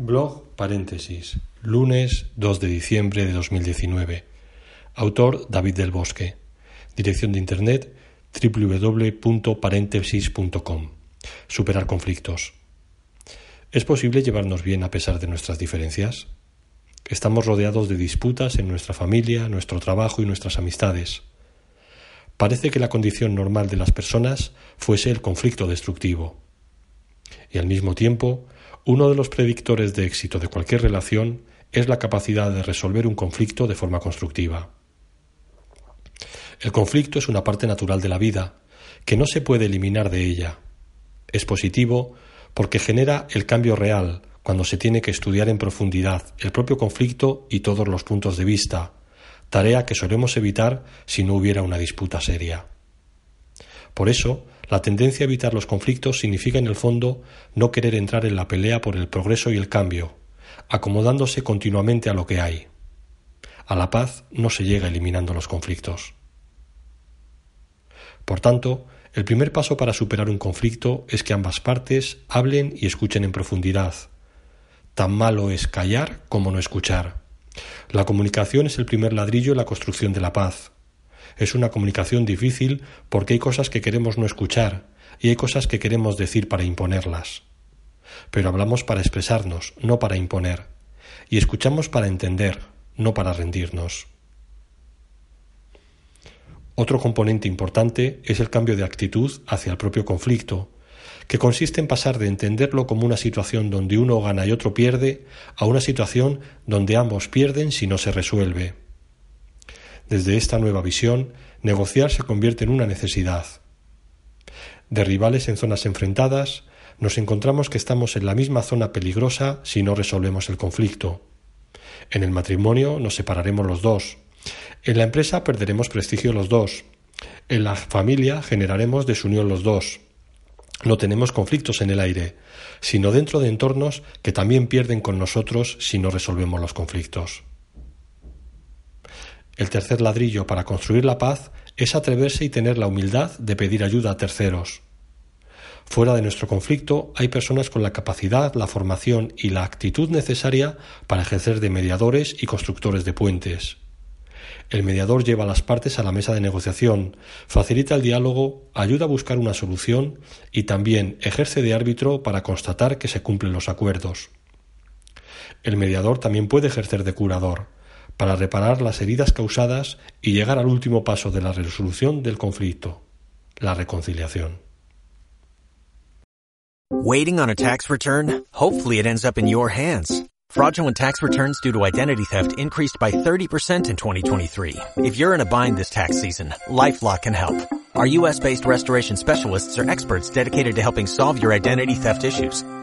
Blog paréntesis, lunes 2 de diciembre de 2019. Autor David del Bosque. Dirección de internet www.paréntesis.com. Superar conflictos. ¿Es posible llevarnos bien a pesar de nuestras diferencias? Estamos rodeados de disputas en nuestra familia, nuestro trabajo y nuestras amistades. Parece que la condición normal de las personas fuese el conflicto destructivo. Y al mismo tiempo, uno de los predictores de éxito de cualquier relación es la capacidad de resolver un conflicto de forma constructiva. El conflicto es una parte natural de la vida, que no se puede eliminar de ella. Es positivo porque genera el cambio real cuando se tiene que estudiar en profundidad el propio conflicto y todos los puntos de vista, tarea que solemos evitar si no hubiera una disputa seria. Por eso, la tendencia a evitar los conflictos significa en el fondo no querer entrar en la pelea por el progreso y el cambio, acomodándose continuamente a lo que hay. A la paz no se llega eliminando los conflictos. Por tanto, el primer paso para superar un conflicto es que ambas partes hablen y escuchen en profundidad. Tan malo es callar como no escuchar. La comunicación es el primer ladrillo en la construcción de la paz. Es una comunicación difícil porque hay cosas que queremos no escuchar y hay cosas que queremos decir para imponerlas. Pero hablamos para expresarnos, no para imponer, y escuchamos para entender, no para rendirnos. Otro componente importante es el cambio de actitud hacia el propio conflicto, que consiste en pasar de entenderlo como una situación donde uno gana y otro pierde a una situación donde ambos pierden si no se resuelve. Desde esta nueva visión, negociar se convierte en una necesidad. De rivales en zonas enfrentadas, nos encontramos que estamos en la misma zona peligrosa si no resolvemos el conflicto. En el matrimonio nos separaremos los dos. En la empresa perderemos prestigio los dos. En la familia generaremos desunión los dos. No tenemos conflictos en el aire, sino dentro de entornos que también pierden con nosotros si no resolvemos los conflictos. El tercer ladrillo para construir la paz es atreverse y tener la humildad de pedir ayuda a terceros. Fuera de nuestro conflicto hay personas con la capacidad, la formación y la actitud necesaria para ejercer de mediadores y constructores de puentes. El mediador lleva a las partes a la mesa de negociación, facilita el diálogo, ayuda a buscar una solución y también ejerce de árbitro para constatar que se cumplen los acuerdos. El mediador también puede ejercer de curador, para reparar las heridas causadas y llegar al último paso de la resolución del conflicto, la reconciliación. Waiting on a tax return? Hopefully it ends up in your hands. Fraudulent tax returns due to identity theft increased by 30% in 2023. If you're in a bind this tax season, LifeLock can help. Our US-based restoration specialists are experts dedicated to helping solve your identity theft issues.